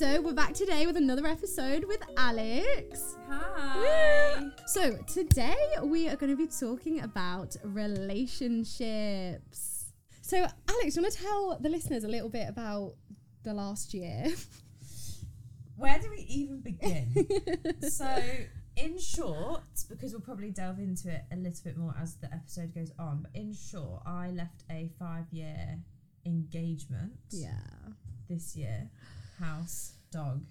So we're back today with another episode with Alex. Hi. So today we are going to be talking about relationships. So Alex, you want to tell the listeners a little bit about the last year? Where do we even begin? so, in short, because we'll probably delve into it a little bit more as the episode goes on, but in short, I left a five year engagement yeah, this year. House, dog,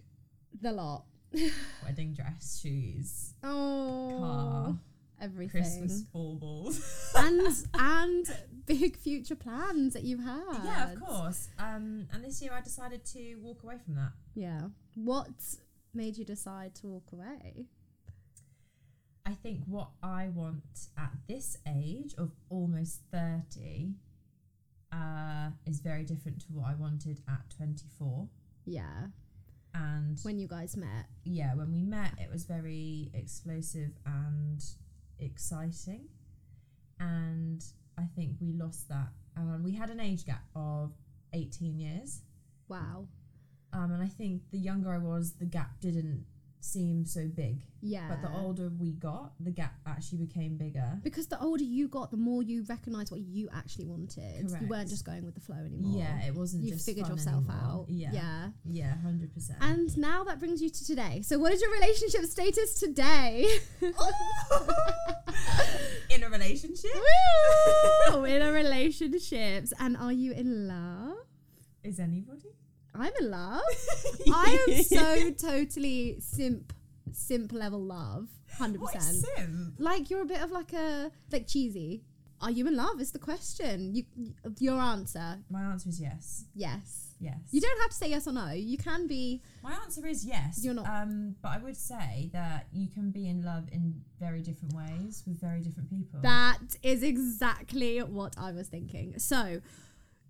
the lot. wedding dress, shoes, Oh, car, everything. Christmas baubles. and and big future plans that you had. yeah, of course. Um, and this year I decided to walk away from that. Yeah. What made you decide to walk away? I think what I want at this age of almost 30 uh, is very different to what I wanted at 24. Yeah. And When you guys met. yeah, when we met, it was very explosive and exciting. And I think we lost that. Um, we had an age gap of 18 years. Wow. Um, and I think the younger I was, the gap didn't seem so big. Yeah. But the older we got, the gap actually became bigger. because the older you got, the more you recognize what you actually wanted. You weren't just going with the flow anymore. Yeah, it wasn't You figured yourself anymore. out. Yeah, Yeah. yeah, hundred percent. And now that brings you to today. So, what is your relationship status today? in a relationship, Woo! in a relationships, and are you in love? is anybody? I'm in love. I am so totally simp, simp level love, Hundred percent. Like you're a bit of like a like cheesy. Are you in love? Is the question. You, your answer, My answer is yes. yes. Yes. You don't have to say yes or no. You can be. My answer is yes. You're not- Um, but I would say that you can be in love in very different ways with very different people. That is exactly what I was thinking. So,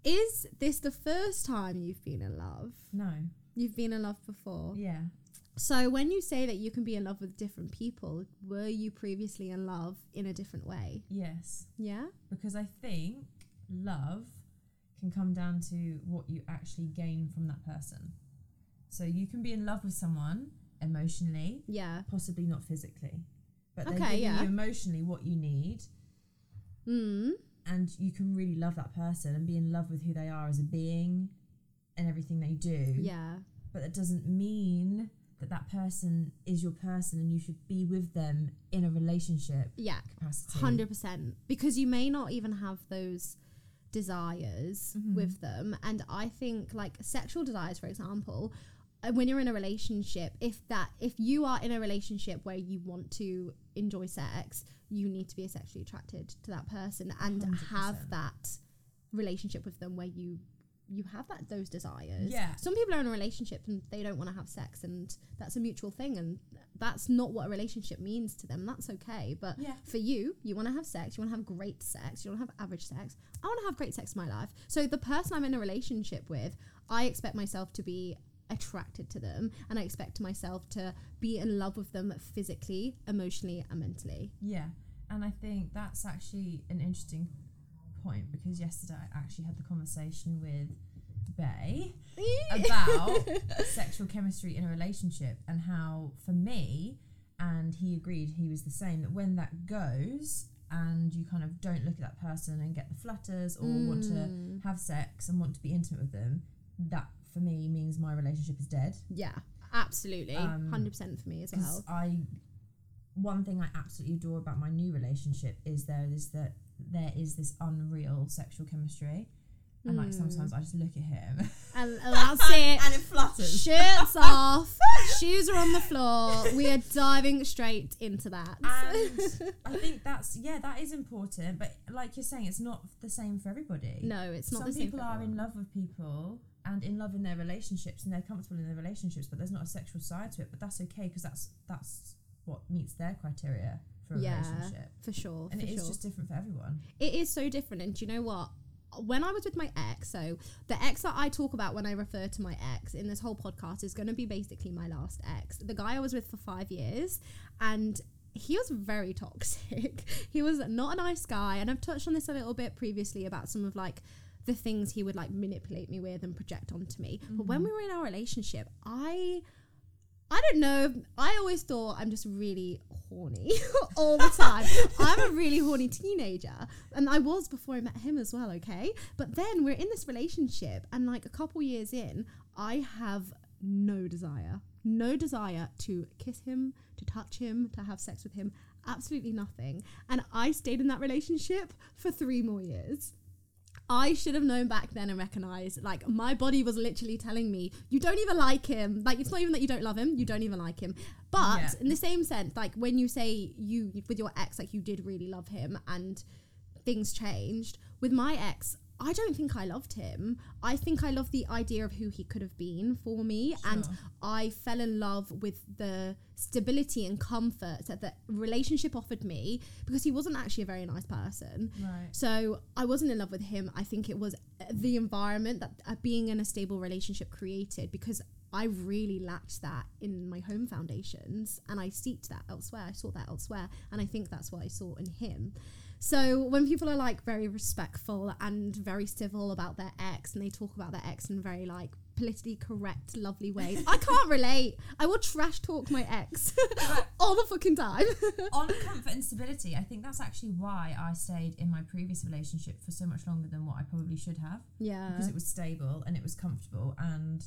is this the first time you've been in love? no. You've been in love before. Yeah. So, when you say that you can be in love with different people, were you previously in love in a different way? Yes. Yeah. Because I think love can come down to what you actually gain from that person. So you can be in love with someone emotionally, Yeah. possibly not physically, but they're Okay, giving yeah. you emotionally what you need, Mm. And you can really love that person and be in love with who they are as a being and everything they do. Yeah. But that doesn't mean that that person is your person and you should be with them in a relationship Yeah. capacity. Hundred percent. Because you may not even have those desires Mhm. with them, and I think like sexual desires, for example, Uh, when you're in a relationship, if that if you are in a relationship where you want to enjoy sex, you need to be sexually attracted to that person and have 100%. that relationship with them where you you have that those desires. Yeah. Some people are in a relationship and they don't want to have sex and that's a mutual thing and that's not what a relationship means to them. That's okay. But Yeah. for you, you want to have sex, you want to have great sex, you want to have average sex. I want to have great sex in my life. So the person I'm in a relationship with, I expect myself to be attracted to them and I expect myself to be in love with them physically, emotionally, and mentally. Yeah, and I think that's actually an interesting point because yesterday I actually had the conversation with Bay about sexual chemistry in a relationship and how, for me, and he agreed he was the same, that when that goes and you kind of don't look at that person and get the flutters or want to Mm. have sex and want to be intimate with them, that for me means my relationship is dead. Yeah, absolutely. Um, 100% for me as well. I, one thing I absolutely adore about my new relationship is there is that there is this unreal sexual chemistry, and like Mm. sometimes I just look at him And, and that's it. and it flutters. Shirts off, shoes are on the floor. We are diving straight into that. And I think that's yeah, that is important. But like you're saying, it's not the same for everybody. no, it's not Some the same. people are in love with people and in love in their relationships, and they're comfortable in their relationships, but there's not a sexual side to it. But that's okay because that's that's what meets their criteria for a Yeah, relationship. for sure. And for it is sure. just different for everyone. it is so different. And do you know what? When I was with my ex, so the ex that I talk about when I refer to my ex in this whole podcast is going to be basically my last ex. The guy I was with for five years, and he was very toxic. he was not a nice guy, and I've touched on this a little bit previously about some of like the things he would like manipulate me with and project onto me. But when Mhm. we were in our relationship, I I don't know. I always thought I'm just really horny all the time. I'm a really horny teenager. And I was before I met him as well, okay? But then we're in this relationship, and like a couple years in, I have no desire. No desire to kiss him, to touch him, to have sex with him. Absolutely nothing. And I stayed in that relationship for three more years. I should have known back then and recognized, like, my body was literally telling me, you don't even like him. Like, it's not even that you don't love him, you don't even like him. But Yeah. in the same sense, like, when you say you, with your ex, like, you did really love him and things changed, with my ex, I don't think I loved him. I think I loved the idea of who he could have been for me. And I fell in love with the stability and comfort that the relationship offered me because he wasn't actually a very nice person. Right. So I wasn't in love with him. I think it was uh, the environment that uh, being in a stable relationship created because I really lacked that in my home foundations and I seeked that elsewhere. I sought that elsewhere. And I think that's what I saw in him. So when people are like very respectful and very civil about their ex and they talk about their ex in very like politically correct, lovely ways, I can't relate. I will trash talk my ex all the fucking time. on comfort and stability, I think that's actually why I stayed in my previous relationship for so much longer than what I probably should have yeah. because it was stable and it was comfortable and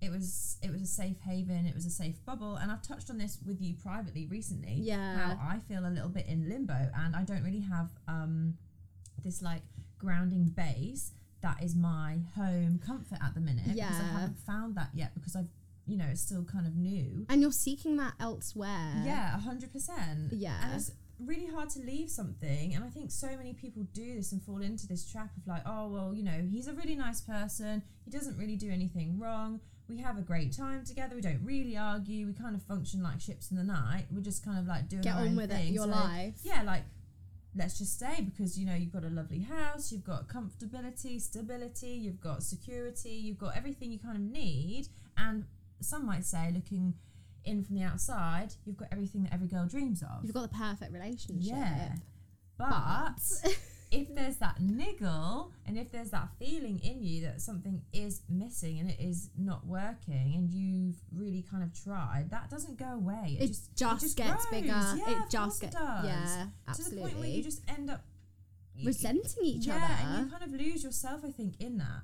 it was it was a safe haven, it was a safe bubble. And I've touched on this with you privately recently. Yeah. how I feel a little bit in limbo and I don't really have um this like grounding base that is my home comfort at the minute because I haven't found that yet because I've you know it's still kind of new. and you're seeking that elsewhere. Yeah, a hundred percent. Yeah. And it's really hard to leave something. And I think so many people do this and fall into this trap of like, oh, well, you know, he's a really nice person. He doesn't really do anything wrong. We have a great time together. We don't really argue. We kind of function like ships in the night. We're just kind of like doing Get our on own with thing. it, your So, life. Yeah, like let's just stay because you know you've got a lovely house, you've got comfortability, stability, you've got security, you've got everything you kind of need. And some might say, looking in from the outside, you've got everything that every girl dreams of. You've got the perfect relationship. Yeah. But if there's that niggle and if there's that feeling in you that something is missing and it is not working and you've really kind of tried, that doesn't go away. it just, just gets grows. bigger. Yeah, it just gets it does. yeah, To the point where you just end up Resenting each yeah, other. and you kind of lose yourself, I think, in that.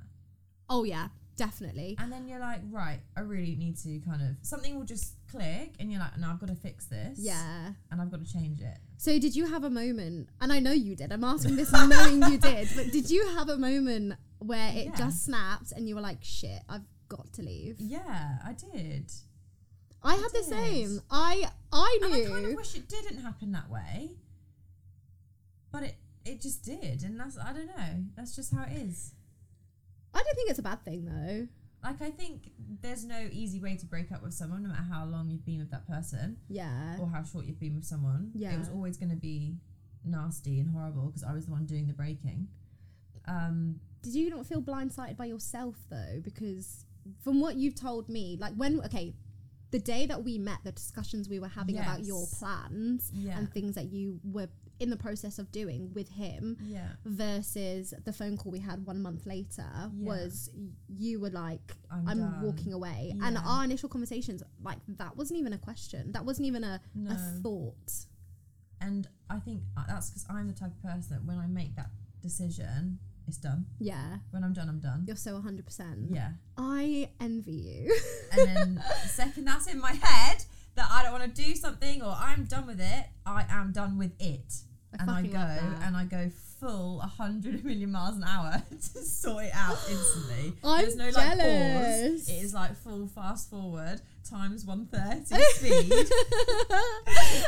oh yeah, definitely. And then you're like, right, I really need to kind of something will just click, and you're like, no, I've got to fix this. Yeah. and I've got to change it. So did you have a moment? And I know you did. I'm asking this knowing you did. But did you have a moment where it Yeah. just snapped and you were like, "Shit, I've got to leave." Yeah, I did. I had the did. same. I I And knew. I kind of wish it didn't happen that way. But it it just did, and that's I don't know. That's just how it is. I don't think it's a bad thing though. Like I think there's no easy way to break up with someone, no matter how long you've been with that person Yeah. or how short you've been with someone. Yeah. it was always going to be nasty and horrible because I was the one doing the breaking. Um, Did you not feel blindsided by yourself though? Because from what you've told me, like when okay, the day that we met, the discussions we were having about your plans yeah, and things that you were in the process of doing with him yeah, versus the phone call we had one month later Yeah. was you were like I'm, I'm walking away and our initial conversations like that wasn't even a question that wasn't even a, No. a thought And I think uh, that's because I'm the type of person that when I make that decision, it's done. yeah When I'm done, I'm done. you're so 100% Yeah. I envy you And then the second that's in my head that I don't want to do something or I'm done with it, I am done with it. I and I go and I go full 100 million miles an hour to sort it out instantly. I'm There's no like pause. jealous. It is like full fast forward times 130 speed.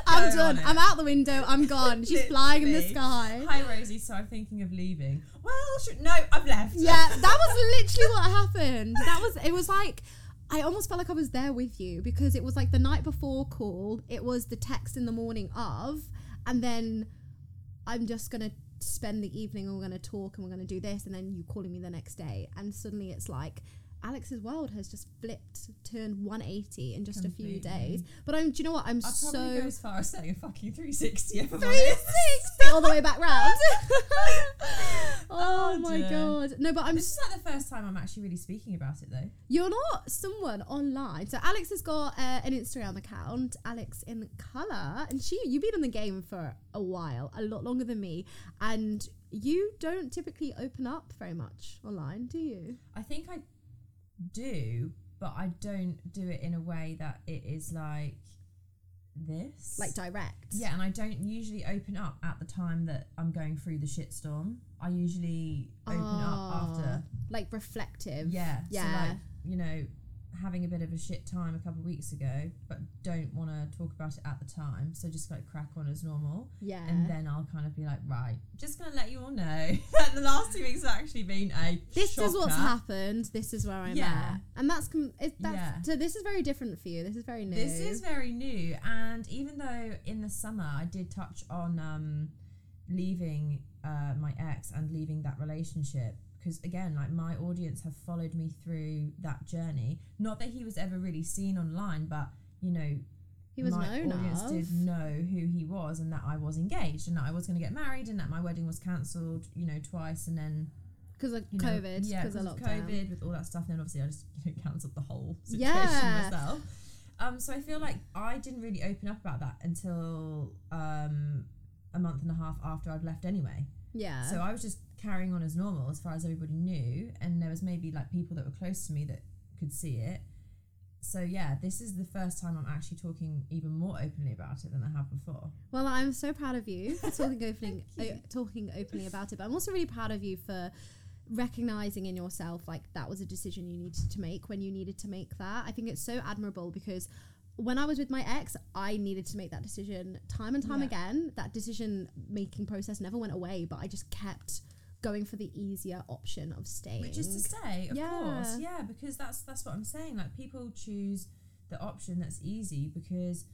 I'm done. I'm out the window I'm gone she's flying in the sky Hi Rosie, so I'm thinking of leaving. Well, should, no, I've left. yeah that was literally what happened that was it was like I almost felt like I was there with you because it was like the night before call it was the text in the morning of and then I'm just gonna spend the evening and we're gonna talk and we're gonna do this and then you calling me the next day. And suddenly it's like Alex's world has just flipped turned 180 in just a few days but I'm do you know what I'm I'd probably so go as far as saying a fucking 360 360 all the way back round. Oh, Oh, my dear. god. No, but I'm This is like the first time I'm actually really speaking about it, though. You're not someone online. So Alex has got uh, an Instagram account, Alex in Color, and she you've been in the game for a while, a lot longer than me, and you don't typically open up very much online, do you? I think I do, but I don't do it in a way that it is like this. Like direct. yeah, and I don't usually open up at the time that I'm going through the shitstorm. I usually open up Ah, after. Like reflective. Yeah. Yeah. So like, you know, having a bit of a shit time a couple of weeks ago, but don't want to talk about it at the time. So just like crack on as normal. Yeah. And then I'll kind of be like, right, just gonna let you all know that the last two weeks have actually been a this is what's happened. This is where I'm Yeah. at, and that's com- it, that's Yeah. so. This is very different for you. This is very new. This is very new, and even though in the summer I did touch on um, leaving uh, my ex and leaving that relationship, because again, like my audience have followed me through that journey. Not that he was ever really seen online, but you know, he was my known audience of. did know who he was and that I was engaged and that I was going to get married and that my wedding was cancelled, you know, twice and then because of you know, COVID. yeah, because of because of lockdown. COVID with all that stuff. And then obviously I just you know, cancelled the whole situation Yeah. myself. Um, so I feel like I didn't really open up about that until um, a month and a half after I'd left anyway. Yeah. So I was just carrying on as normal as far as everybody knew, and there was maybe like people that were close to me that could see it. So yeah, this is the first time I'm actually talking even more openly about it than I have before. Well, I'm so proud of you for talking openly, you. uh, talking openly about it. But I'm also really proud of you for recognizing in yourself like that was a decision you needed to make when you needed to make that. I think it's so admirable because when I was with my ex, I needed to make that decision time and time Yeah. again. That decision making process never went away, but I just kept going for the easier option of staying. Which is to say, of Yeah. course, yeah, because that's that's what I'm saying. Like people choose the option that's easy because,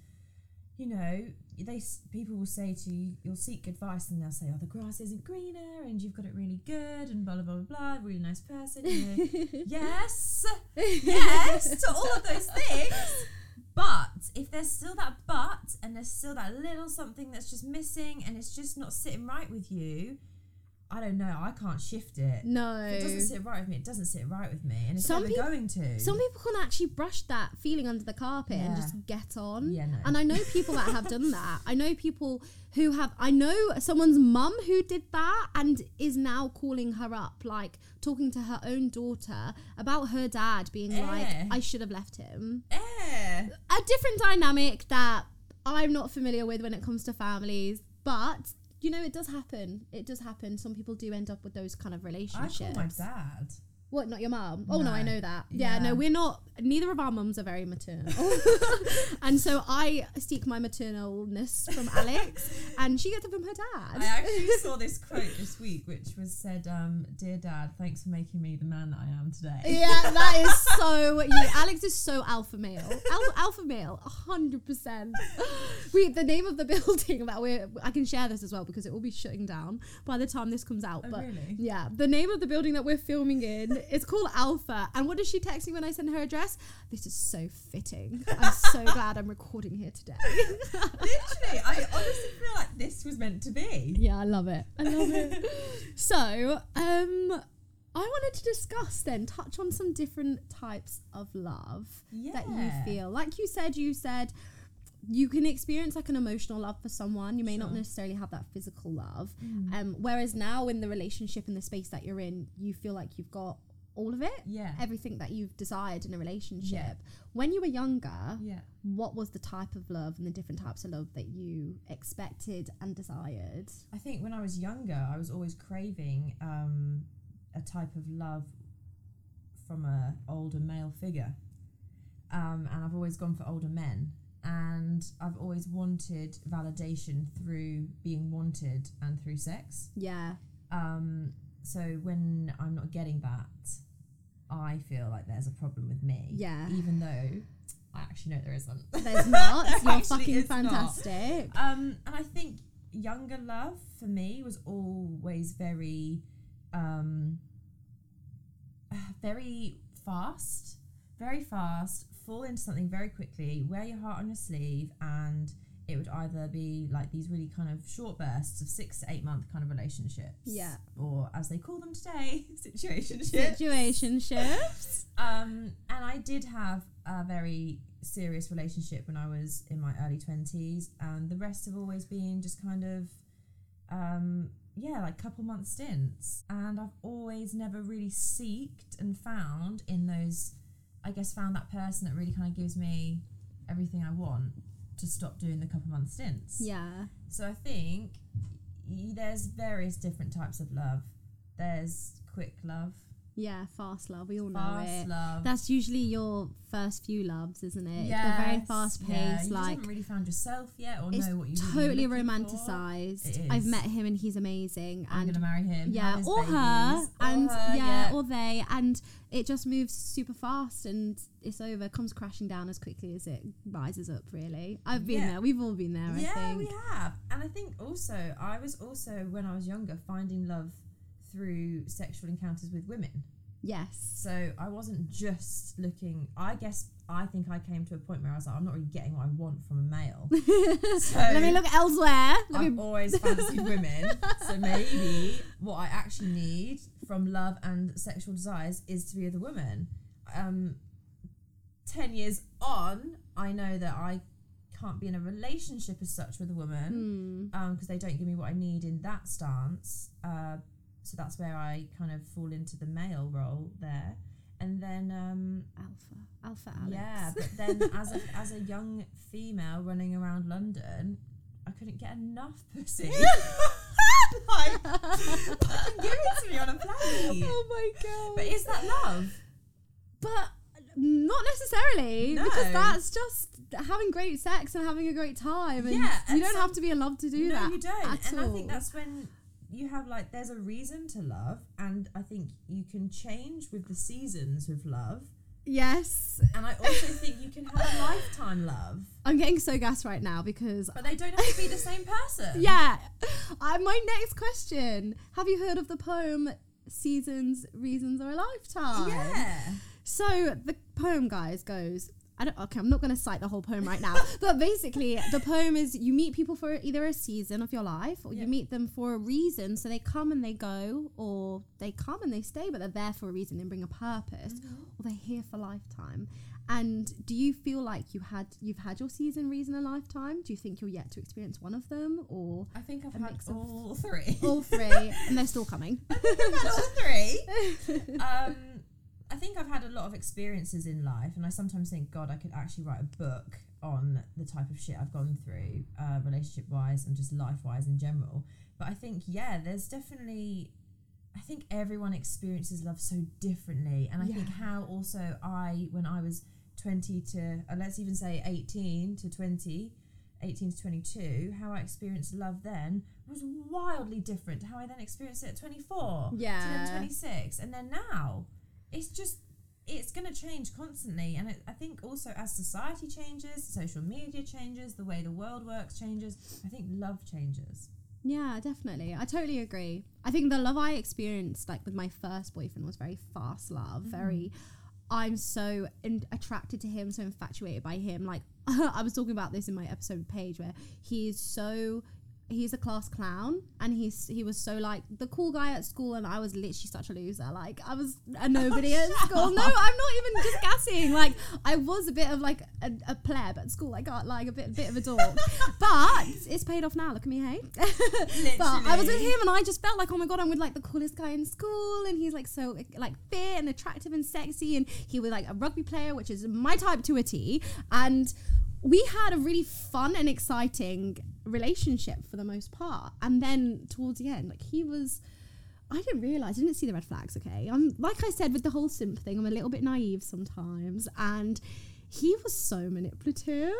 you know, they people will say to you, you'll seek advice and they'll say, oh, the grass isn't greener and you've got it really good and blah blah blah blah. blah really nice person. Yes, yes to all of those things. But if there's still that but and there's still that little something that's just missing and it's just not sitting right with you, I don't know. I can't shift it. no. If it doesn't sit right with me, it doesn't sit right with me, and it's Some never peop- going to. Some people can actually brush that feeling under the carpet and just get on. yeah, no. And I know people that have done that. I know people who have. I know someone's mum who did that and is now calling her up, like talking to her own daughter about her dad being like, Eh. I should have left him. Eh. A different dynamic that I'm not familiar with when it comes to families, but. You know, it does happen. It does happen. Some people do end up with those kind of relationships. I call my dad. What, not your mum? Oh, no, I know that. Yeah, Yeah. no, we're not, neither of our mums are very maternal. and so I seek my maternalness from Alex, and she gets it from her dad. I actually saw this quote this week, which was said, um, "Dear Dad, thanks for making me the man that I am today." yeah, that is so you. Alex is so alpha male. Al- alpha male, hundred percent. We the name of the building that we're I can share this as well because it will be shutting down by the time this comes out. Oh, but really? yeah, the name of the building that we're filming in is called Alpha. And what does she text me when I send her address? This is so fitting. I'm so glad I'm recording here today. Literally, I honestly feel like this was meant to be. yeah, I love it. I love it. so, um, I wanted to discuss then, touch on some different types of love Yeah. that you feel. Like you said, you said you can experience like an emotional love for someone. You may not necessarily have that physical love. Mm. Um, whereas now in the relationship in the space that you're in, you feel like you've got all of it, Yeah. everything that you've desired in a relationship. Yeah. When you were younger, Yeah. what was the type of love and the different types of love that you expected and desired? I think when I was younger, I was always craving um, a type of love from a older male figure, um, and I've always gone for older men. And I've always wanted validation through being wanted and through sex. Yeah. Um, so when I'm not getting that, I feel like there's a problem with me. Yeah. Even though I actually know there isn't. There's not. There You're fucking is not. fantastic. Um, and I think younger love for me was always very, um, very fast, very fast. Fall into something very quickly. Wear your heart on your sleeve, and it would either be like these really kind of short bursts of six to eight month kind of relationships. Yeah. Or as they call them today, situationships. Situationships. Um, and I did have a very serious relationship when I was in my early 20s, and the rest have always been just kind of, um, yeah, like couple month stints. And I've always never really seeked and found in those, I guess, found that person that really kind of gives me everything I want to stop doing the couple month stints. Yeah. So I think y- there's various different types of love. There's quick love, Yeah, fast love. We all know it. love. That's usually your first few loves, isn't it? Yeah, They're very fast paced. Yeah, you like haven't really found yourself yet, or know what you totally really romanticized. I've met him and he's amazing. I'm and gonna marry him. yeah, or her, or and her, yeah, or they, and it just moves super fast, and it's over. Comes crashing down as quickly as it rises up. Really, I've been Yeah. there. We've all been there. yeah, I think. we have. And I think also, I was also when I was younger finding love through sexual encounters with women. yes. So I wasn't just looking. I guess I think I came to a point where I was like, I'm not really getting what I want from a male. so Let me look elsewhere. Let I've me. always fancied women, so maybe what I actually need from love and sexual desires is to be with a woman. Um, ten years on, I know that I can't be in a relationship as such with a woman because they don't give me what I need in that stance. Uh, so that's where I kind of fall into the male role there, and then um, Alpha, Alpha Alex. yeah, but then as a as a young female running around London, I couldn't get enough pussy. like, fucking give it to me on a plate. oh my god. But is that love? But not necessarily, No. because that's just having great sex and having a great time. And Yeah, you and don't some- have to be in love to do no, that. you don't. And all. I think that's when you have like there's a reason to love, and I think you can change with the seasons with love. yes. And I also think you can have a lifetime love, I'm getting so gassed right now because. but they don't have to be the same person. Yeah. Uh, my next question Have you heard of the poem Seasons, Reasons, or a Lifetime? Yeah. So the poem, guys, goes. I don't. Okay, I'm not going to cite the whole poem right now, but basically, the poem is you meet people for either a season of your life, or Yeah. you meet them for a reason. So they come and they go, or they come and they stay, but they're there for a reason and bring a purpose, or they're here for lifetime. And do you feel like you had you've had your season, reason, and lifetime? Do you think you're yet to experience one of them, or I think I've A had all three. all three, and they're still coming? I've had all three. Um, I think I've had a lot of experiences in life, and I sometimes think, God, I could actually write a book on the type of shit I've gone through, uh, relationship wise and just life wise in general. But I think, yeah, there's definitely. I think everyone experiences love so differently, and I think how also I, when I was 20 to, uh, let's even say 18 to 20, 18 to 22, how I experienced love then was wildly different to how I then experienced it at 24 yeah. to Yeah. then 26 and then now it's just it's going to change constantly and it, i think also as society changes social media changes the way the world works changes i think love changes Yeah, definitely. I totally agree. I think the love I experienced, like with my first boyfriend, was very fast love. Mm-hmm. Very, I'm so in- attracted to him, so infatuated by him. Like I was talking about this in my episode page, where he's so. He's a class clown, and he's he was so like the cool guy at school, and I was literally such a loser. Like I was a nobody at school. No, I'm not even just gassing. Like I was a bit of like a, a pleb at school. I got like a bit bit of a dork, but it's paid off now. Look at me, hey. But I was with him and I just felt like, oh my god, I'm with like the coolest guy in school, and he's like so like fit and attractive and sexy, and he was like a rugby player, which is my type to a T, and we had a really fun and exciting relationship for the most part. And then towards the end, like he was. I didn't realize, I didn't see the red flags, okay? I'm like I said with the whole simp thing, I'm a little bit naive sometimes and he was so manipulative.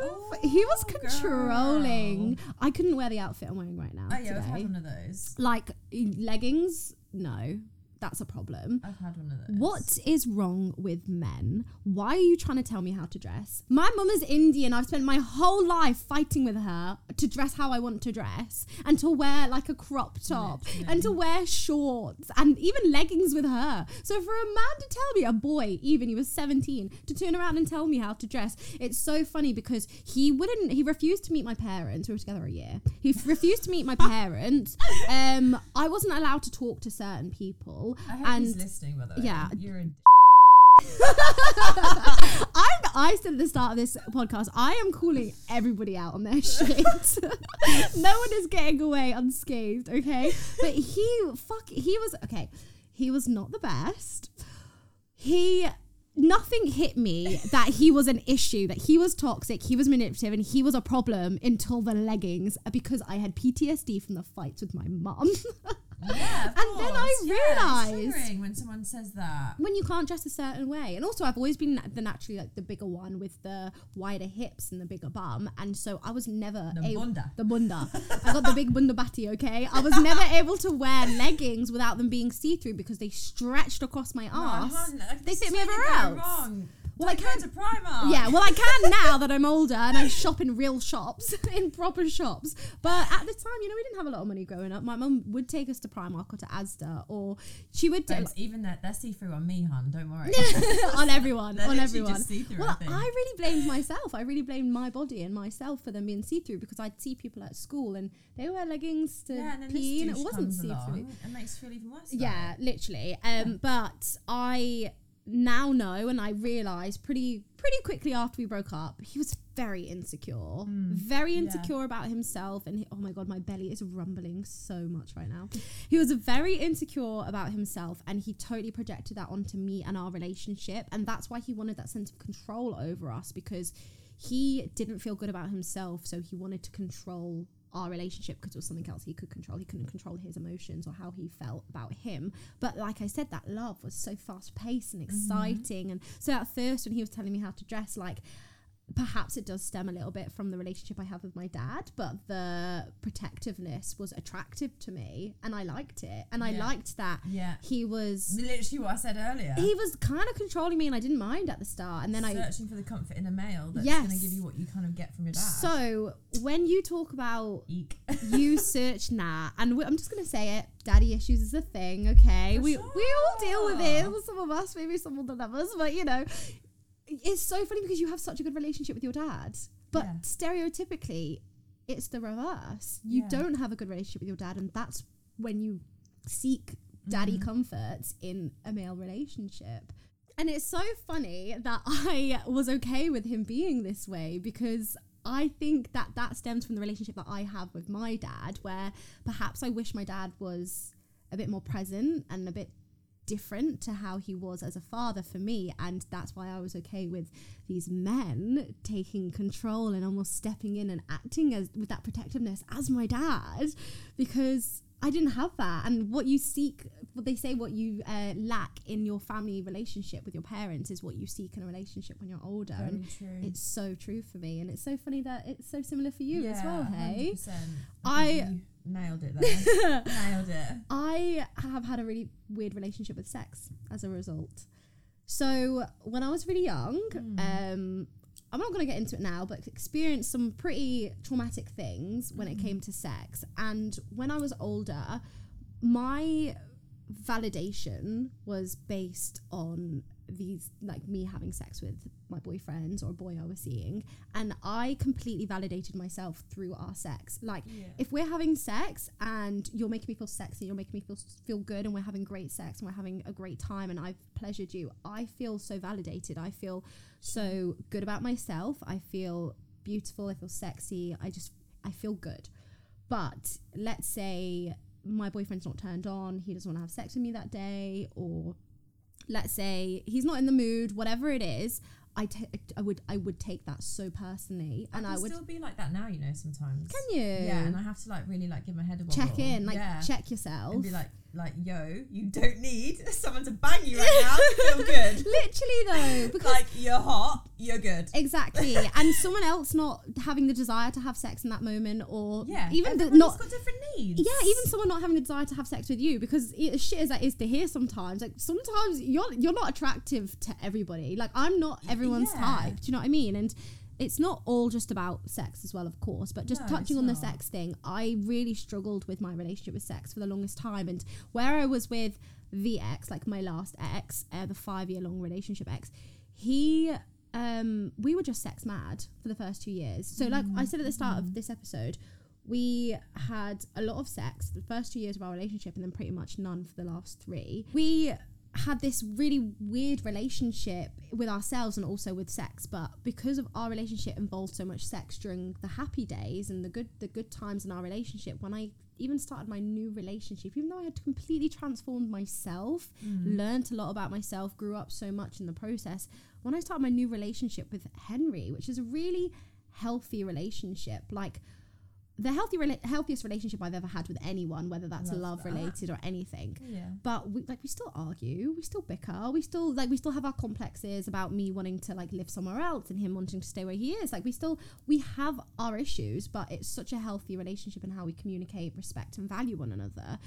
he oh, was Oh, controlling. I couldn't wear the outfit I'm wearing right now. oh yeah i've had one of those like leggings no that's a problem. I've had one of those. What is wrong with men? Why are you trying to tell me how to dress? My mum is Indian. I've spent my whole life fighting with her to dress how I want to dress and to wear like a crop top and to wear shorts and even leggings with her. So for a man to tell me, a boy, even he was 17, to turn around and tell me how to dress, it's so funny because he wouldn't, he refused to meet my parents. We were together a year. He refused to meet my parents. Um, I wasn't allowed to talk to certain people. I hope and he's listening, by the way. yeah. You're a I'm, I said at the start of this podcast, I am calling everybody out on their shit. no one is getting away unscathed, okay? But he, fuck, he was, okay, he was not the best. He, nothing hit me that he was an issue, that he was toxic, he was manipulative, and he was a problem until the leggings because I had PTSD from the fights with my mum. Yeah, And then I course. Yeah, realised- when someone says that. when you can't dress a certain way. And also, I've always been the naturally like the bigger one with the wider hips and the bigger bum, and so I was never The able. bunda. The bunda. I got the big bunda batty. Okay, I was never able to wear leggings without them being see through because they stretched across my ass. like, They fit me everywhere else. Wrong. Well, I can't- to Primark. Yeah, well, I can now that I'm older and I shop in real shops, in proper shops. But at the time, you know, we didn't have a lot of money growing up. My mum would take us to Primark or to Asda, or she would do, Babes, even that they're see through on me, hun. Don't worry. on everyone, They're on everyone. see-through, I well. I really blamed myself. I really blamed my body and myself for them being see through because I'd see people at school and they wear leggings to yeah, and pee and it wasn't see through. and makes you feel even worse. Yeah, it. literally. Um, but I now know, and I realised pretty pretty quickly after we broke up, he was very insecure, mm. very yeah. insecure about himself. And he, oh my god, my belly is rumbling so much right now. He was very insecure about himself, and he totally projected that onto me and our relationship. And that's why he wanted that sense of control over us because he didn't feel good about himself, so he wanted to control our relationship because it was something else he could control. He couldn't control his emotions or how he felt about him. But like I said, that love was so fast paced and mm-hmm. exciting. And so at first, when he was telling me how to dress, like perhaps it does stem a little bit from the relationship I have with my dad, but the protectiveness was attractive to me and I liked it. And I Yeah. liked that Yeah. he was. Literally what I said earlier. He was kind of controlling me, and I didn't mind at the start. And then I searching for the comfort in a male that's going to give you what you kind of get from your dad. So when you talk about Eek. you search nah, and I'm just gonna say it. Daddy issues is a thing, okay? For we we all deal with it. Some of us, maybe some of the others, but you know, it's so funny because you have such a good relationship with your dad, but Yeah. stereotypically, it's the reverse. You Yeah. don't have a good relationship with your dad, and that's when you seek daddy Mm-hmm. comforts in a male relationship. And it's so funny that I was okay with him being this way because I think that that stems from the relationship that I have with my dad, where perhaps I wish my dad was a bit more present and a bit different to how he was as a father for me. And that's why I was okay with these men taking control and almost stepping in and acting as with that protectiveness as my dad because I didn't have that. And what you seek, what they say, what you uh, lack in your family relationship with your parents is what you seek in a relationship when you're older. Very and true. it's so true for me. And it's so funny that it's so similar for you as well, hey? 100%. I- you nailed it there. nailed it. I have had a really weird relationship with sex as a result. So when I was really young, um, I'm not going to get into it now, but experienced some pretty traumatic things when it came to sex. And when I was older, my validation was based on these like me having sex with my boyfriends or a boy I was seeing and I completely validated myself through our sex. Like Yeah. if we're having sex and you're making me feel sexy you're making me feel feel good and we're having great sex and we're having a great time and I've pleasured you I feel so validated. I feel so good about myself. I feel beautiful. I feel sexy. I just I feel good. But let's say my boyfriend's not turned on, he doesn't want to have sex with me that day, or let's say he's not in the mood, whatever it is, I ta- I would I would take that so personally, and I I, would still be like that now, you know, sometimes. can you Yeah, and I have to like really like give my head a wobble. check in, like yeah. check yourself. and be like, like, yo, you don't need someone to bang you right now to feel good. Literally though, because like you're hot, you're good. exactly, and someone else not having the desire to have sex in that moment, or Yeah, even the, not got different needs. Yeah, even someone not having the desire to have sex with you, because it, as shit as that is to hear sometimes, like sometimes you're you're not attractive to everybody. Like I'm not everyone's yeah. type. Do you know what I mean? And it's not all just about sex as well, of course. But just No, touching on the sex thing, I really struggled with my relationship with sex for the longest time, and where I was with the ex, like my last ex, uh, the five year long relationship ex, he. Um, we were just sex mad for the first two years. So, like I said at the start of this episode, we had a lot of sex the first two years of our relationship and then pretty much none for the last three. We had this really weird relationship with ourselves and also with sex but because of our relationship involved so much sex during the happy days and the good the good times in our relationship when i even started my new relationship even though i had completely transformed myself mm. learned a lot about myself grew up so much in the process when i started my new relationship with henry which is a really healthy relationship like the healthy rela- healthiest relationship I've ever had with anyone, whether that's Love love that. related or anything. Yeah. But we like we still argue, we still bicker, we still like we still have our complexes about me wanting to like live somewhere else and him wanting to stay where he is. Like we still we have our issues, but it's such a healthy relationship in how we communicate, respect, and value one another.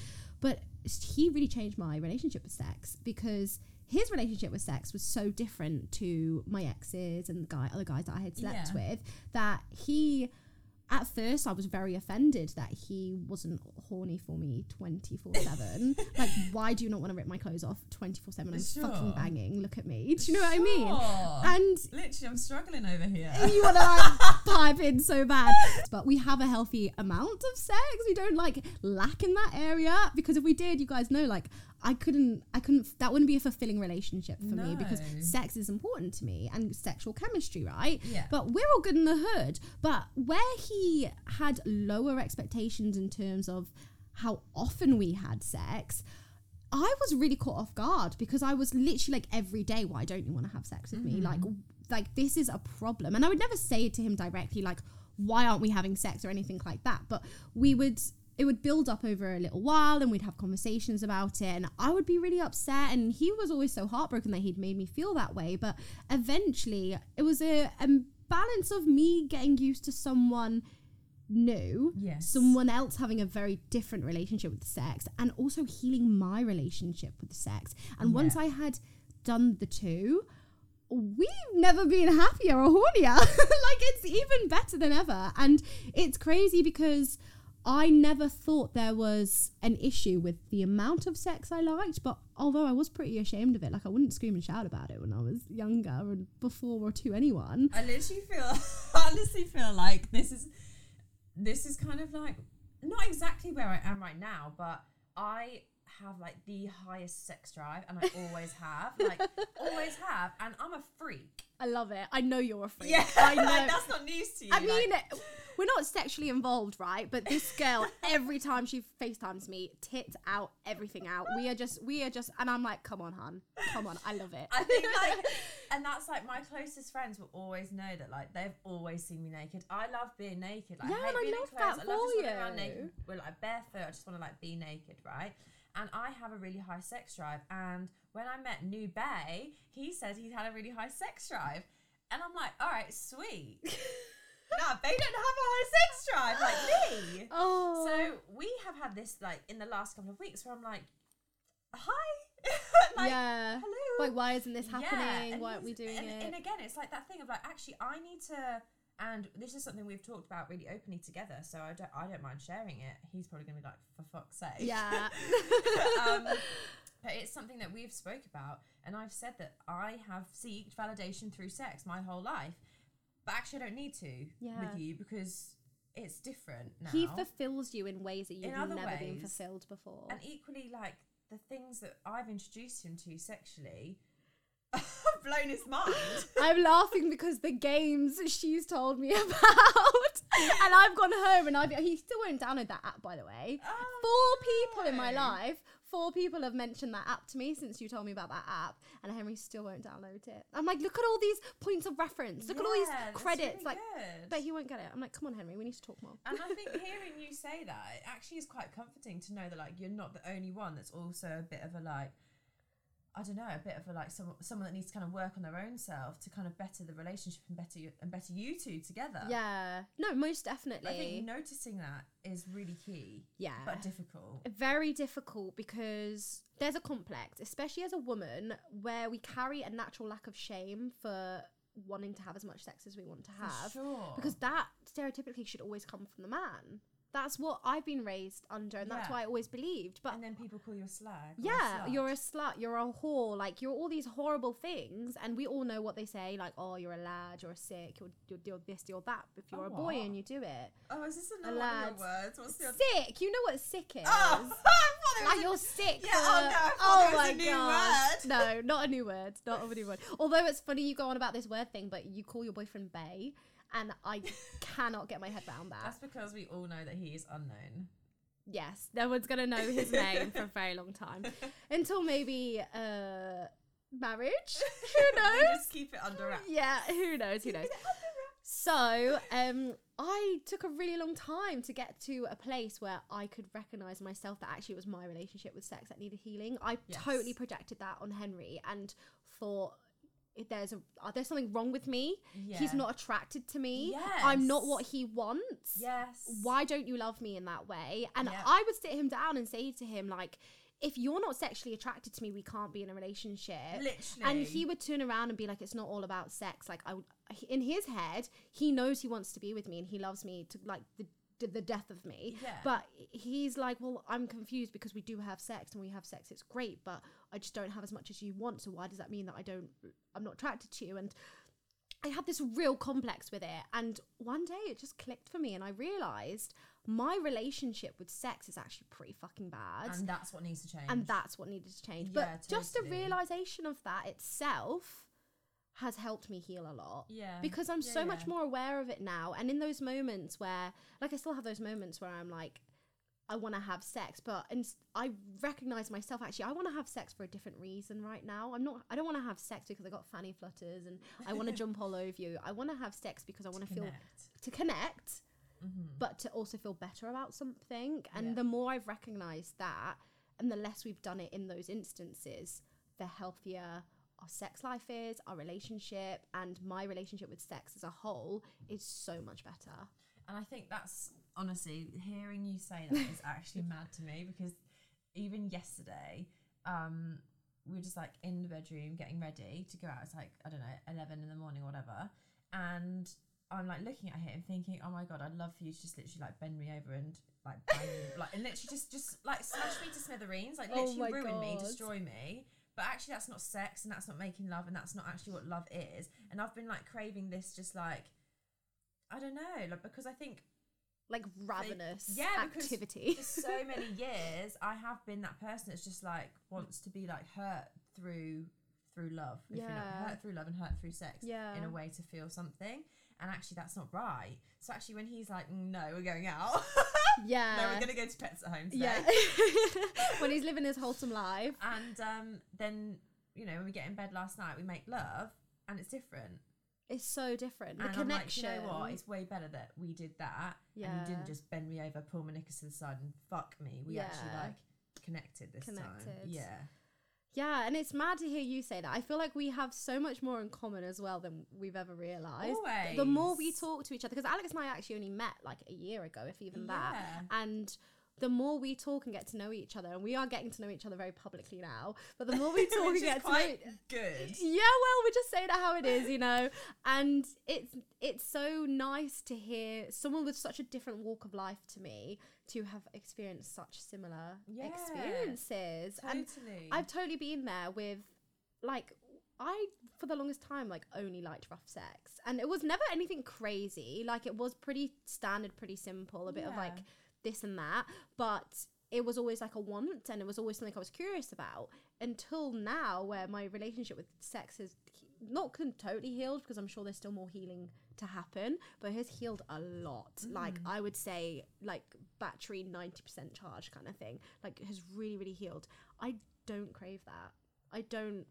But he really changed my relationship with sex because his relationship with sex was so different to my exes and the guy other guys that I had slept Yeah. with that he at first I was very offended that he wasn't horny for me 24/7 like why do you not want to rip my clothes off 24/7 I'm fucking banging. Look at me. Do you know what I mean? And Literally, I'm struggling over here. you want to like pipe in so bad. But we have a healthy amount of sex. We don't like lack in that area. Because if we did, you guys know, like I couldn't, I couldn't. That wouldn't be a fulfilling relationship for me because sex is important to me and sexual chemistry, right? Yeah. But we're all good in the hood. But where he had lower expectations in terms of how often we had sex. I was really caught off guard because I was literally like every day, why don't you want to have sex with me? Mm-hmm. Like, like this is a problem. And I would never say it to him directly, like, why aren't we having sex or anything like that? But we would it would build up over a little while and we'd have conversations about it and I would be really upset and he was always so heartbroken that he'd made me feel that way. But eventually it was a, a balance of me getting used to someone new Yes. someone else having a very different relationship with sex and also healing my relationship with sex. And once I had done the two, we've never been happier or hornier. like it's even better than ever. And it's crazy because I never thought there was an issue with the amount of sex I liked, but although I was pretty ashamed of it, like I wouldn't scream and shout about it when I was younger and before or to anyone. I literally feel, I honestly feel like this is, this is kind of like not exactly where I am right now, but I have like the highest sex drive, and I always have, like always have, and I'm a freak. I love it. I know you're a freak. Yeah, I know. like, that's not news to you. I like- mean, we're not sexually involved, right? But this girl, every time she FaceTimes me, tits out, everything out. We are just, we are just, and I'm like, come on, hun, come on, I love it. I think like, and that's like my closest friends will always know that like they've always seen me naked. I love being naked. Like, Yeah, I hate and I being love in clothes. that I love for just running around you. naked with like barefoot. I just want to like be naked, right? And I have a really high sex drive. And when I met New Bay, he said he had a really high sex drive, and I'm like, all right, sweet. nah, they don't have a high sex drive like me. oh, So we have had this like in the last couple of weeks where I'm like, hi, like, yeah. hello. Like, why isn't this Yeah, happening? and Why aren't we doing and, it? And again, it's like that thing of like, actually, I need to, and this is something we've talked about really openly together. So I don't, I don't mind sharing it. He's probably gonna be like, for fuck's sake. yeah. um, but it's something that we've spoke about, and I've said that I have seeked validation through sex my whole life, but actually, I don't need to Yeah. with you because it's different now. he fulfills you in ways that you've never been fulfilled before. and equally, like the things that I've introduced him to sexually, have blown his mind. I'm laughing because the games she's told me about, and I've gone home and I've he still won't download that app by the way. Oh, Four people in my life, four people have mentioned that app to me since you told me about that app, and Henry still won't download it. I'm like, look at all these points of reference. Look at all these credits. really like, good. but he won't get it. I'm like, come on, Henry, we need to talk more. And I think hearing you say that, it actually is quite comforting to know that like you're not the only one that's also a bit of a like I don't know, a bit of a like some, someone that needs to kind of work on their own self to kind of better the relationship and better you, and better you two together. Yeah, no, most definitely. I think noticing that is really key, yeah, but difficult. very difficult because there's a complex, especially as a woman, where we carry a natural lack of shame for wanting to have as much sex as we want to have. sure. Because that stereotypically should always come from the man. That's what I've been raised under, and that's Yeah. what I always believed. But and then people call you a slag. a yeah, slut. you're a slut, you're a whore, like you're all these horrible things, and we all know what they say, like, oh, you're a lad, you're a sick, you're, you're, you're this, you're that. If you're Oh, a boy what? and you do it, Oh, is this a another one of your words? What's the sick. You know what sick is? Oh, I thought it was ah, Like you're sick. Yeah, oh no, oh my a new god. word. No, not a new word. Not a new word. Although it's funny you go on about this word thing, but you call your boyfriend Bay, and I cannot get my head around that. That's because we all know that he is unknown. yes, no one's gonna know his name for a very long time until maybe uh marriage. Who We knows? just keep it under wraps. yeah, who knows? Who knows? So, um, I took a really long time to get to a place where I could recognize myself that actually it was my relationship with sex that needed healing. I Yes. totally projected that on Henry and thought if there's a uh, there's something wrong with me. He's not attracted to me. I'm not what he wants. Yes. Why don't you love me in that way? And Yeah. I would sit him down and say to him like if you're not sexually attracted to me, we can't be in a relationship. Literally. And he would turn around and be like, "It's not all about sex." Like I, would, in his head, he knows he wants to be with me and he loves me to like the the- the death of me. Yeah. But he's like, "Well, I'm confused because we do have sex and we have sex. It's great, but I just don't have as much as you want. So why does that mean that I don't? I'm not attracted to you?" And I had this real complex with it. And one day it just clicked for me, and I realized my relationship with sex is actually pretty fucking bad and that's what needs to change. and that's what needed to change. Yeah, but just a realization of that itself has helped me heal a lot. yeah. Because I'm Yeah, so much more aware of it now. And in those moments where, like, I still have those moments where I'm like, I want to have sex, but and I recognize myself actually. I want to have sex for a different reason right now. I'm not. I don't want to have sex because I got fanny flutters and I want to jump all over you. I want to have sex because I want to feel to connect, Mhm. but to also feel better about something. And Yeah. the more I've recognized that, and the less we've done it in those instances, the healthier our sex life is, our relationship, and my relationship with sex as a whole is so much better. And I think that's honestly hearing you say that is actually mad to me because even yesterday, um, we were just like in the bedroom getting ready to go out. It's like I don't know, eleven in the morning or whatever, and I'm like looking at him thinking, oh my god, I'd love for you to just literally like bend me over and like bang me, like and literally just just like smash me to smithereens, like Oh literally my ruin me, destroy me. But actually, that's not sex, and that's not making love, and that's not actually what love is. And I've been like craving this, just like I don't know, like because I think Like ravenous yeah, activity. for so many years I have been that person that's just like wants to be like hurt through through love. If you know, Yeah. hurt through love and hurt through sex Yeah. in a way to feel something. And actually that's not right. So actually when he's like, No, we're going out yeah. No, we're gonna go to pets at home today. yeah. when he's living his wholesome life. And um then, you know, when we get in bed last night we make love and it's different. It's so different. The and connection. Like, you know what? It's way better that we did that. And Yeah. you didn't just bend me over, pull my knickers to the side, and fuck me. We actually like connected this time. Yeah. Yeah, and it's mad to hear you say that. I feel like we have so much more in common as well than we've ever realized. Always. The more we talk to each other, because Alex and I actually only met like a year ago, if even that. Yeah. And the more we talk and get to know each other, and we are getting to know each other very publicly now, but the more we talk and get to know good. yeah, well, we're just saying it how it is, you know. And it's it's so nice to hear someone with such a different walk of life to me to have experienced such similar Yeah, experiences. And I've totally been there with like I for the longest time like only liked rough sex. And it was never anything crazy. Like it was pretty standard, pretty simple, a bit of like this and that. But it was always like a want and it was always something I was curious about until now where my relationship with sex is not totally healed because I'm sure there's still more healing to happen, but it has healed a lot. Like mm. I would say, like battery ninety percent charge kind of thing. Like it has really, really healed. I don't crave that. I don't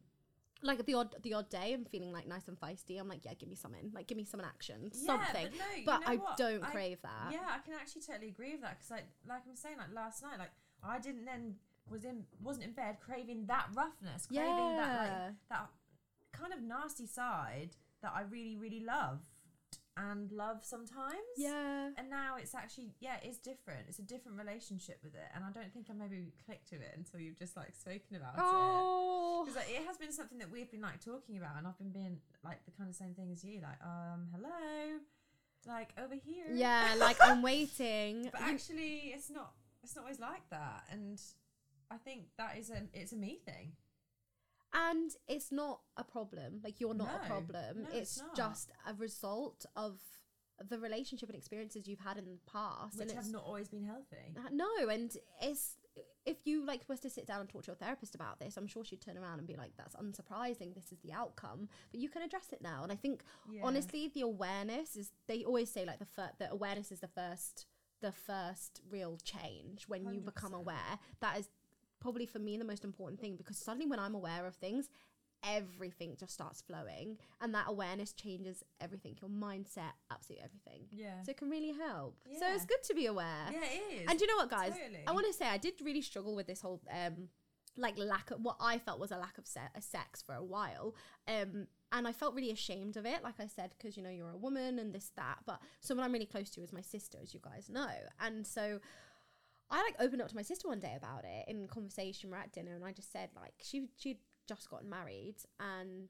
like the odd the odd day. I'm feeling like nice and feisty. I'm like, yeah, give me something. Like give me some action, something. But, no, you But know I what? don't I- crave that. Yeah, I can actually totally agree with that because, like, like I'm saying, like last night, like I didn't then was in wasn't in bed craving that roughness, craving that like that kind of nasty side that I really really loved and love sometimes. Yeah. And now it's actually yeah, it's different. It's a different relationship with it, and I don't think I maybe clicked to it until you've just like spoken about it. Oh. Because like, it has been something that we've been like talking about, and I've been being like the kind of same thing as you, like um hello, like over here. Yeah, like I'm waiting. But actually, it's not. It's not always like that, and I think that is a it's a me thing. And it's not a problem. Like you're not a problem. No, it's it's just a result of the relationship and experiences you've had in the past. Which and have it's, not always been healthy. Uh, no, and it's if you like was to sit down and talk to a therapist about this, I'm sure she'd turn around and be like, "That's unsurprising. This is the outcome." But you can address it now, and I think Yeah. honestly, the awareness is. They always say like the fir- the awareness is the first the first real change when you become aware. That is probably for me the most important thing because suddenly when I'm aware of things. Everything just starts flowing, and that awareness changes everything your mindset, absolutely everything. Yeah. So it can really help. So it's good to be aware. yeah, it is. And you know what, guys? Totally. I want to say I did really struggle with this whole um like lack of what I felt was a lack of se- a sex for a while. Um and I felt really ashamed of it, like I said, because you know you're a woman and this that. But someone I'm really close to is my sister, as you guys know, and so I like opened up to my sister one day about it in conversation. We're at dinner, and I just said like she she'd just gotten married and.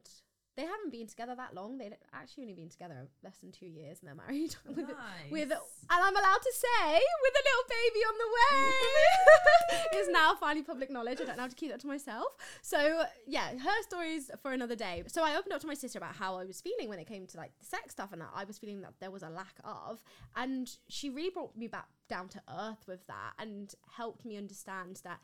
They haven't been together that long. They'd actually only been together less than two years, and they're married. with, with and I'm allowed to say with a little baby on the way is now finally public knowledge. I don't have to keep that to myself. So yeah, her stories for another day. So I opened up to my sister about how I was feeling when it came to like the sex stuff, and that I was feeling that there was a lack of, and she really brought me back down to earth with that and helped me understand that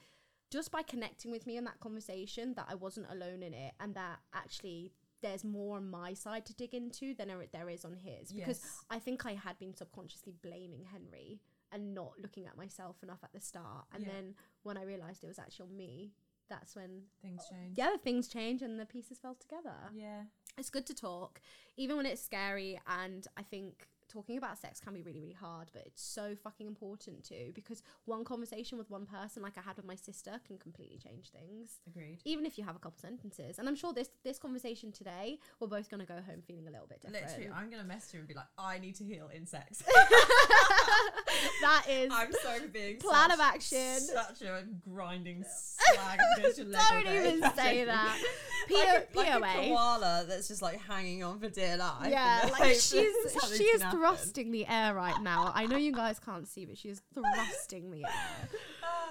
just by connecting with me in that conversation that I wasn't alone in it and that actually there's more on my side to dig into than there- is on his because Yes. I think I had been subconsciously blaming Henry and not looking at myself enough at the start and Yeah. then when I realized it was actually on me that's when things oh, change. yeah the things change and the pieces fell together Yeah. it's good to talk even when it's scary and i think talking about sex can be really really hard but it's so fucking important too because one conversation with one person like i had with my sister can completely change things Agreed. even if you have a couple sentences and i'm sure this this conversation today we're both going to go home feeling a little bit different Literally, I'm gonna message you and be like, I need to heal in sex. that is I'm so being Plan of action. Such a grinding slag against your leg all don't even I'm say that like, a, P- like a POA. koala that's just like hanging on for dear life. yeah like she's she is thrusting the air right now i know you guys can't see but she is thrusting the air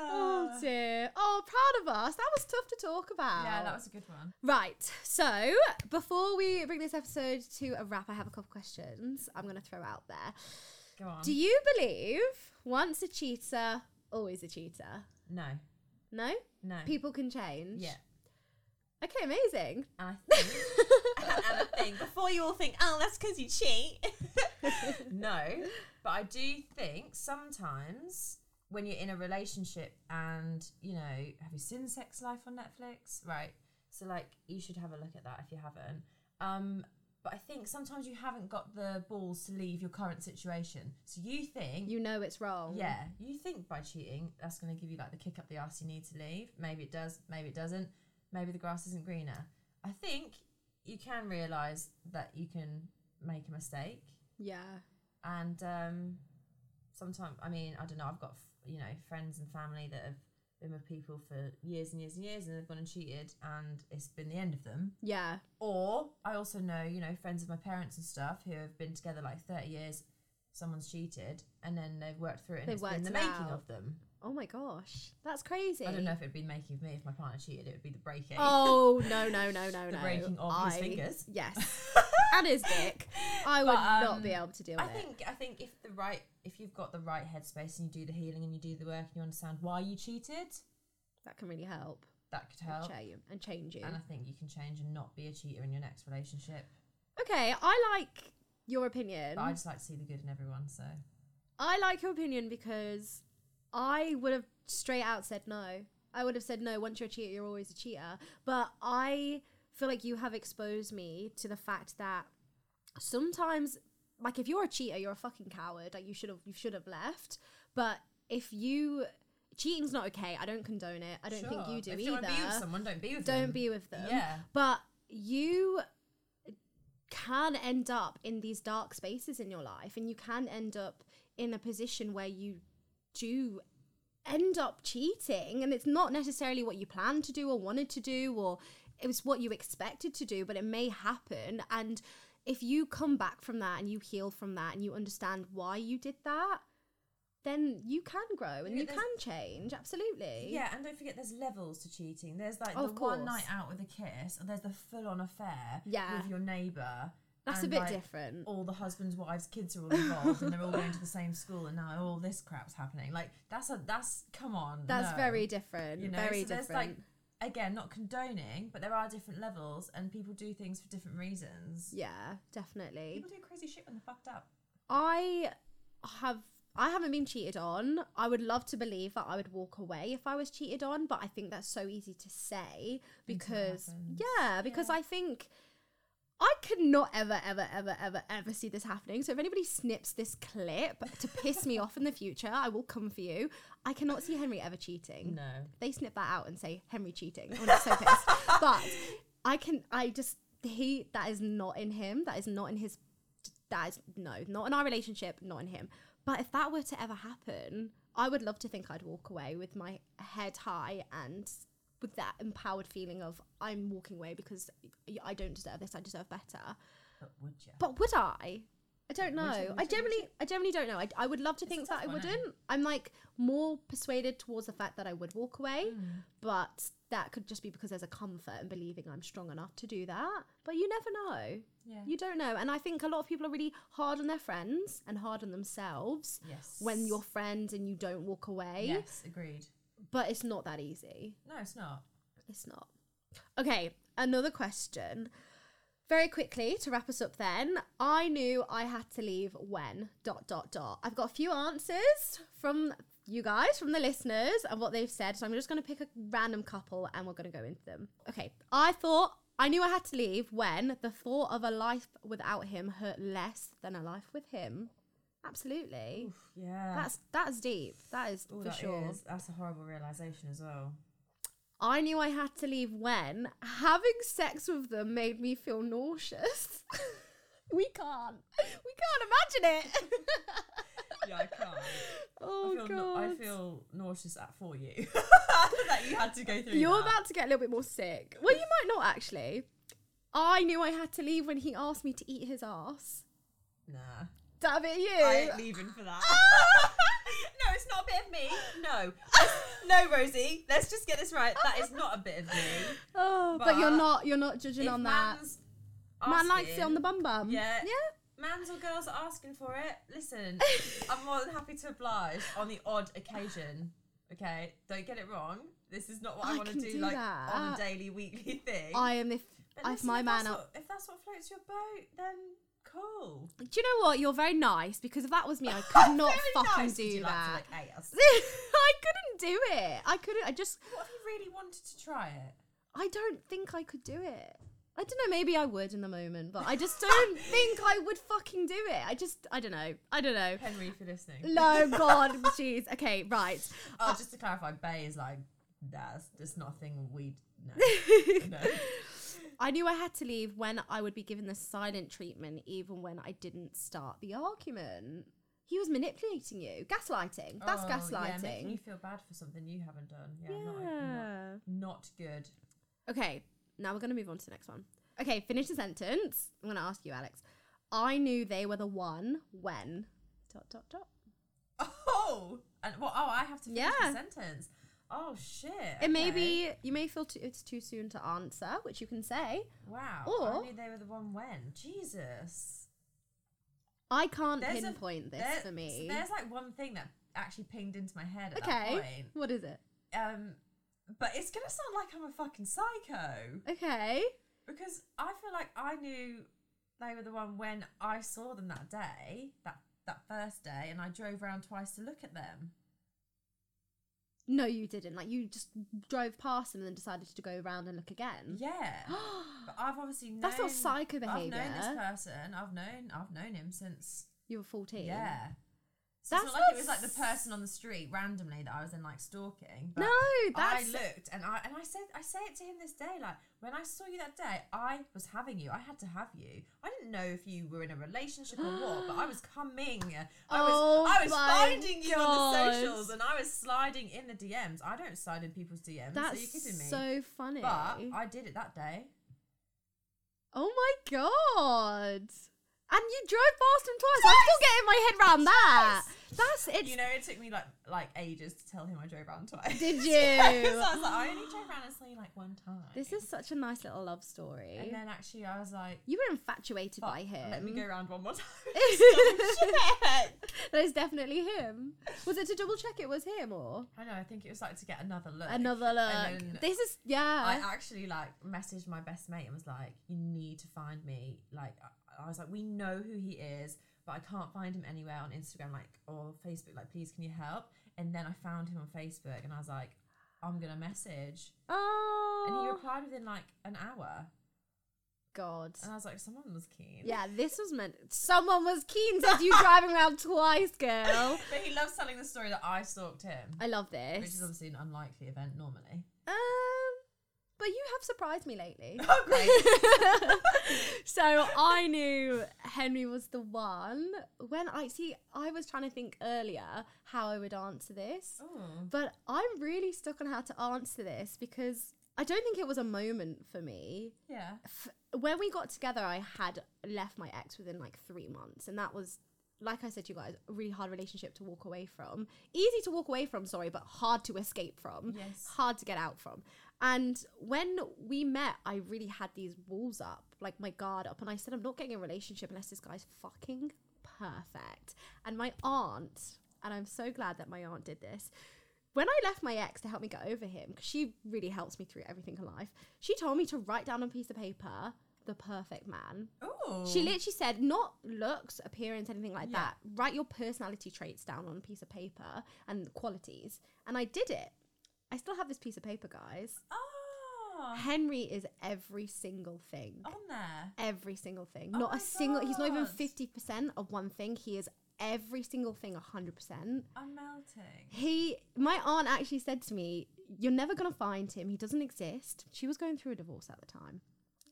Oh dear. Oh, proud of us. That was tough to talk about. Yeah, that was a good one. Right. So, before we bring this episode to a wrap, I have a couple questions I'm going to throw out there. Go on. Do you believe once a cheater, always a cheater? no, No? no. People can change? yeah. Okay, amazing. And I think, and I think before you all think, oh, that's because you cheat. no, but I do think sometimes when you're in a relationship and you know, have you seen Sex Life on Netflix? Right. So like, you should have a look at that if you haven't. Um, but I think sometimes you haven't got the balls to leave your current situation. So you think You know it's wrong. yeah, you think by cheating that's going to give you like the kick up the ass you need to leave. Maybe it does, maybe it doesn't. Maybe the grass isn't greener. I think you can realize that you can make a mistake, Yeah. and um, sometimes I mean I don't know. I've got you know friends and family that have been with people for years and years and years, and they've gone and cheated, and it's been the end of them. Yeah. Or I also know, you know, friends of my parents and stuff who have been together like 30 years, someone's cheated, and then they've worked through it and They've it's been the it making out. of them. Oh my gosh. That's crazy. I don't know if it'd be the making of me if my partner cheated, it would be the breaking. Oh, no, no, no, no, no The no. breaking of his I- fingers. Yes. and his dick. I would But, not um, be able to deal with I it. think I think if the right if you've got the right headspace and you do the healing and you do the work and you understand why you cheated, That can really help. that could help. Change you and change you. And I think you can change and not be a cheater in your next relationship. Okay, I like your opinion. But I just like to see the good in everyone. So I like your opinion because I would have straight out said no. I would have said no. Once you're a cheater, you're always a cheater. But I feel like you have exposed me to the fact that sometimes, like, if you're a cheater, you're a fucking coward. Like, you should have, you should have left. But if you cheating's not okay. I don't condone it. I don't think you do if either. to be with someone, don't be with them. don't be with them. Yeah. But you can end up in these dark spaces in your life, and you can end up in a position where you do end up cheating, and it's not necessarily what you planned to do or wanted to do, or it was what you expected to do, but it may happen. And if you come back from that and you heal from that and you understand why you did that, then you can grow and Yeah, you can change. Absolutely. Yeah, and don't forget there's levels to cheating. There's like Of the one night out with a kiss, and there's the full on affair Yeah. with your neighbour. That's a bit like, different. All the husbands, wives, kids are all involved, and they're all going to the same school, and now all this crap's happening. Like that's a that's come on. That's no. very different. You know, very so there's different. like again not condoning, but there are different levels, and people do things for different reasons. yeah, definitely. People do crazy shit when they're fucked up. I have I haven't been cheated on. I would love to believe that I would walk away if I was cheated on, but I think that's so easy to say because yeah, because Yeah. I think I could not ever, ever, ever, ever, ever see this happening. So if anybody snips this clip to piss me off in the future, I will come for you. I cannot see Henry ever cheating. No. they snip that out and say Henry cheating. I'm just so pissed. but I can, I just he that is not in him. That is not in his. That is no, not in our relationship. Not in him. But if that were to ever happen, I would love to think I'd walk away with my head high and with that empowered feeling of I'm walking away because I don't deserve this. I deserve better. But would you? But would I? I don't Would know. you? Would I you? Generally, I generally don't know. I, I would love to It's think that I eh? wouldn't. I'm like more persuaded towards the fact that I would walk away, Mm. but that could just be because there's a comfort in believing I'm strong enough to do that. But you never know. Yeah. You don't know. And I think a lot of people are really hard on their friends and hard on themselves yes. when you're friends and you don't walk away. Yes, agreed. But it's not that easy. No, it's not. It's not. Okay, another question. Very quickly to wrap us up then, I knew I had to leave when dot dot dot. I've got a few answers from you guys, from the listeners, and what they've said. So I'm just going to pick a random couple and we're going to go into them. Okay, I thought I knew I had to leave when the thought of a life without him hurt less than a life with him. Absolutely. Oof, yeah. That's that's deep. That is Ooh, for that sure. is- That's a horrible realization as well. I knew I had to leave when having sex with them made me feel nauseous. we can't. We can't imagine it. Yeah, I can't. oh I feel, god. no- I feel nauseous at for you that you had to go through. You're that. about to get a little bit more sick. Well, you might not actually. I knew I had to leave when he asked me to eat his ass. Nah, Damn it, you. I ain't leaving for that. no, it's not a bit of me. No, no, Rosie. Let's just get this right. That is not a bit of me. oh, but, you're not. You're not judging on that. man's Man likes it on the bum bum. Yeah. Yeah. Mans or girls are asking for it. Listen, I'm more than happy to oblige on the odd occasion. Okay, don't get it wrong. This is not what I, I want to do, do like that. on a daily, weekly thing. I am if But if listen, my if man that's what, if that's what floats your boat, then cool. Do you know what? You're very nice because if that was me, I could not fucking nice. Would do you like that. to, like. I couldn't do it. I couldn't. I just. What if you really wanted to try it? I don't think I could do it. I don't know. Maybe I would in the moment, but I just don't think I would fucking do it. I just. I don't know. I don't know. Henry, if you're listening. No, God, jeez. Okay, right. Oh, uh, just to clarify, Bay is like that's just not a thing we no. no. I knew I had to leave when I would be given the silent treatment, even when I didn't start the argument. He was manipulating you, gaslighting. That's Oh, Yeah, making you feel bad for something you haven't done. Yeah. Not, not, not good. Okay, now we're going to move on to the next one. Okay, finish the sentence. I'm going to ask you, Alex. I knew they were the one when. Dot, dot, dot. Oh, and well, oh, I have to finish Yeah. the sentence. Oh shit. It may okay. be, you may feel too, it's too soon to answer, which you can say. Wow. or- I knew they were the one when. Jesus. I can't There's a- pinpoint this There- for me. so there's like one thing that actually pinged into my head at Okay. that point. What is it? Um, but it's gonna sound like I'm a fucking psycho Okay. because I feel like I knew they were the one when I saw them that day, that that first day, and I drove around twice to look at them. No, you didn't. Like you just drove past them and then decided to go around and look again. Yeah, but I've obviously known. That's not psycho behavior. I've known this person. I've known. I've known him since. You were fourteen. Yeah. So it's not like it was like the person on the street randomly that I was in like stalking. But No, I looked and I and I said I say it to him this day like when I saw you that day I was having you I had to have you I didn't know if you were in a relationship or what but I was coming I was Oh I was my finding you on the socials and I was sliding in the DMs I don't slide in people's DMs that's are you kidding me so funny. but I did it that day oh my god! And you drove past him twice. I'm still getting my head around that. That's it. you know it took me like like ages to tell him I drove around twice Did so you? I was like I only drove around and saw like one time this is such a nice little love story. and then actually I was like you were infatuated by him. let me go around one more time It's still checked. that is definitely him. Was it to double check it was him or I know. I think it was like to get another look. another look? This is yeah. I actually like messaged my best mate and was like, "You need to find me." Like, I, was like, "We know who he is, but I can't find him anywhere on Instagram, like or Facebook. Like, please, can you help?" And then I found him on Facebook, and I was like, "I'm gonna message," oh and he replied within like an hour, God. and I was like, "Someone was keen." Yeah, this was meant. Someone was keen to you driving around twice, girl. But he loves telling the story that I stalked him, I love this. which is obviously an unlikely event normally. Um, but you have surprised me lately. Oh, okay. so I knew Henry was the one when I see. I was trying to think earlier how I would answer this, oh. but I'm really stuck on how to answer this because I don't think it was a moment for me. Yeah. F- when we got together, I had left my ex within like three months, and that was. Like I said to you guys, a really hard relationship to walk away from. Easy to walk away from, sorry, but hard to escape from Yes. hard to get out from. And when we met, I really had these walls up, like my guard up, and I said, I'm not getting a relationship unless this guy's fucking perfect. And my aunt, and I'm so glad that my aunt did this. When I left my ex to help me get over him, because she really helps me through everything in life, she told me to write down on a piece of paper the perfect man. Oh. She literally said, not looks, appearance, anything like Yeah. that. Write your personality traits down on a piece of paper and qualities. And I did it. I still have this piece of paper, guys. Oh. Henry is every single thing. On there. Every single thing. Oh not a single, he's not even 50% of one thing. He is every single thing 100%. I'm melting. He, my aunt actually said to me, You're never going to find him. He doesn't exist. She was going through a divorce at the time.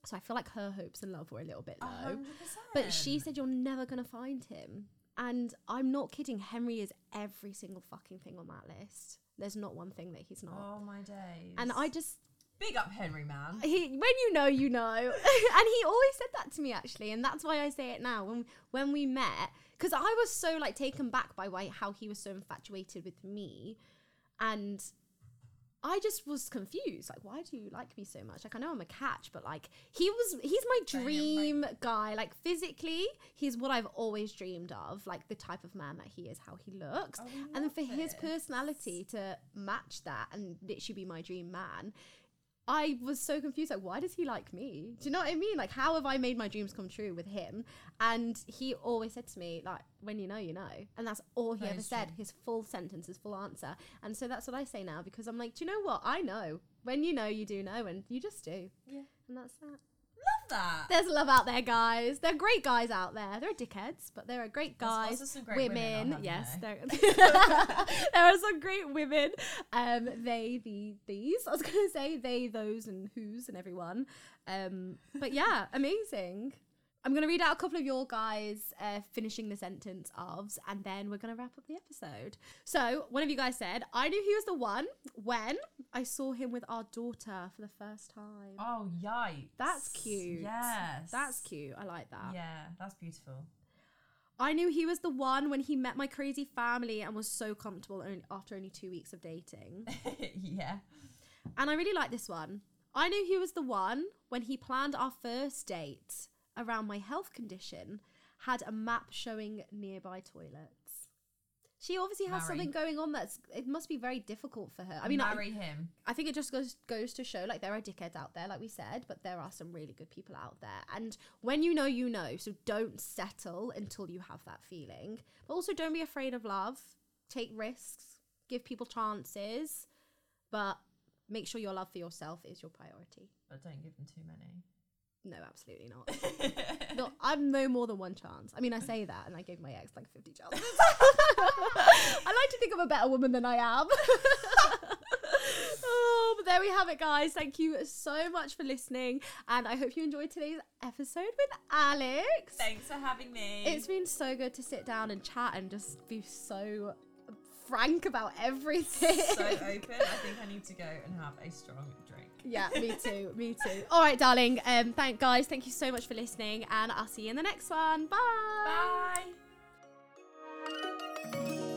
So I feel like her hopes and love were a little bit low. hundred But she said you're never gonna find him. And I'm not kidding. Henry is every single fucking thing on that list. There's not one thing that he's not. Oh my days. and I just big up Henry, man. he when you know you know. and he always said that to me actually, and that's why I say it now. When when we met, because I was so like taken back by why how he was so infatuated with me, and I just was confused. Like, why do you like me so much? Like, I know I'm a catch, but like, he was, he's my Damn, dream guy. Like, physically, he's what I've always dreamed of. Like, the type of man that he is, how he looks. Oh, and then for his personality to match that and literally be my dream man, I was so confused. Like, why does he like me? Do you know what I mean? Like, how have I made my dreams come true with him? And he always said to me, like, when you know, you know. And that's all he That ever said. true. His full sentence, his full answer. And so that's what I say now because I'm like, do you know what? I know. When you know, you do know. And you just do. Yeah. And that's that. Love that. There's love out there, guys. There are great guys out there. They're dickheads, but there are great guys. great women, I'll yes, there, there are some great women. Um, they, the, these. I was gonna say they, those, and who's, and everyone. Um, but yeah, amazing. I'm gonna read out a couple of your guys uh, finishing the sentence ofs, and then we're gonna wrap up the episode. So one of you guys said, "I knew he was the one when I saw him with our daughter for the first time." Oh yikes. That's cute. Yes. That's cute. I like that. Yeah, that's beautiful. I knew he was the one when he met my crazy family and was so comfortable only, after only two weeks of dating. yeah. and I really like this one. I knew he was the one when he planned our first date around my health condition, had a map showing nearby toilets. She obviously has Marry. something going on that's it must be very difficult for her. I mean, I, marry him. I think it just goes goes to show like there are dickheads out there, like we said, but there are some really good people out there. And when you know, you know. So don't settle until you have that feeling. But also don't be afraid of love. Take risks. Give people chances. But make sure your love for yourself is your priority. But don't give them too many. No, absolutely not. no, I'm no more than one chance. I mean, I say that, and I gave my ex like 50 chances. I like to think I'm a better woman than I am. oh, but there we have it, guys. Thank you so much for listening, and I hope you enjoyed today's episode with Alex. Thanks for having me. It's been so good to sit down and chat and just be so frank about everything. so open. I think I need to go and have a strong. Yeah, me too. Me too. All right, darling. Um, thank guys. Thank you so much for listening, and I'll see you in the next one. Bye. Bye.